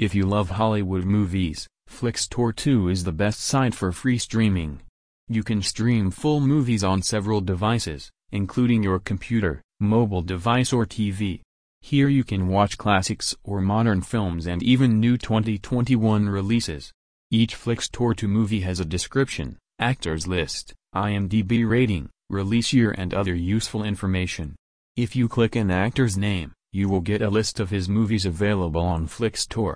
If you love Hollywood movies, Flixtor To is the best site for free streaming. You can stream full movies on several devices, including your computer, mobile device or TV. Here you can watch classics or modern films and even new 2021 releases. Each Flixtor To movie has a description, actors list, IMDb rating, release year and other useful information. If you click an actor's name, you will get a list of his movies available on Flixtor.